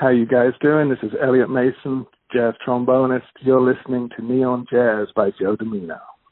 How you guys doing? This is Elliot Mason, jazz trombonist. You're listening to Neon Jazz by Joe Domino.